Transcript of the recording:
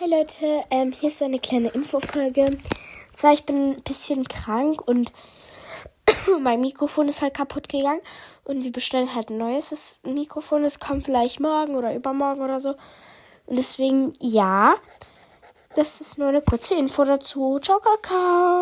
Hi Leute, ähm, hier ist so eine kleine Infofolge. Und zwar, ich bin ein bisschen krank und mein Mikrofon ist halt kaputt gegangen. Und wir bestellen halt ein neues Mikrofon. Es kommt vielleicht morgen oder übermorgen oder so. Und deswegen, ja, das ist nur eine kurze Info dazu. Ciao, Kakao.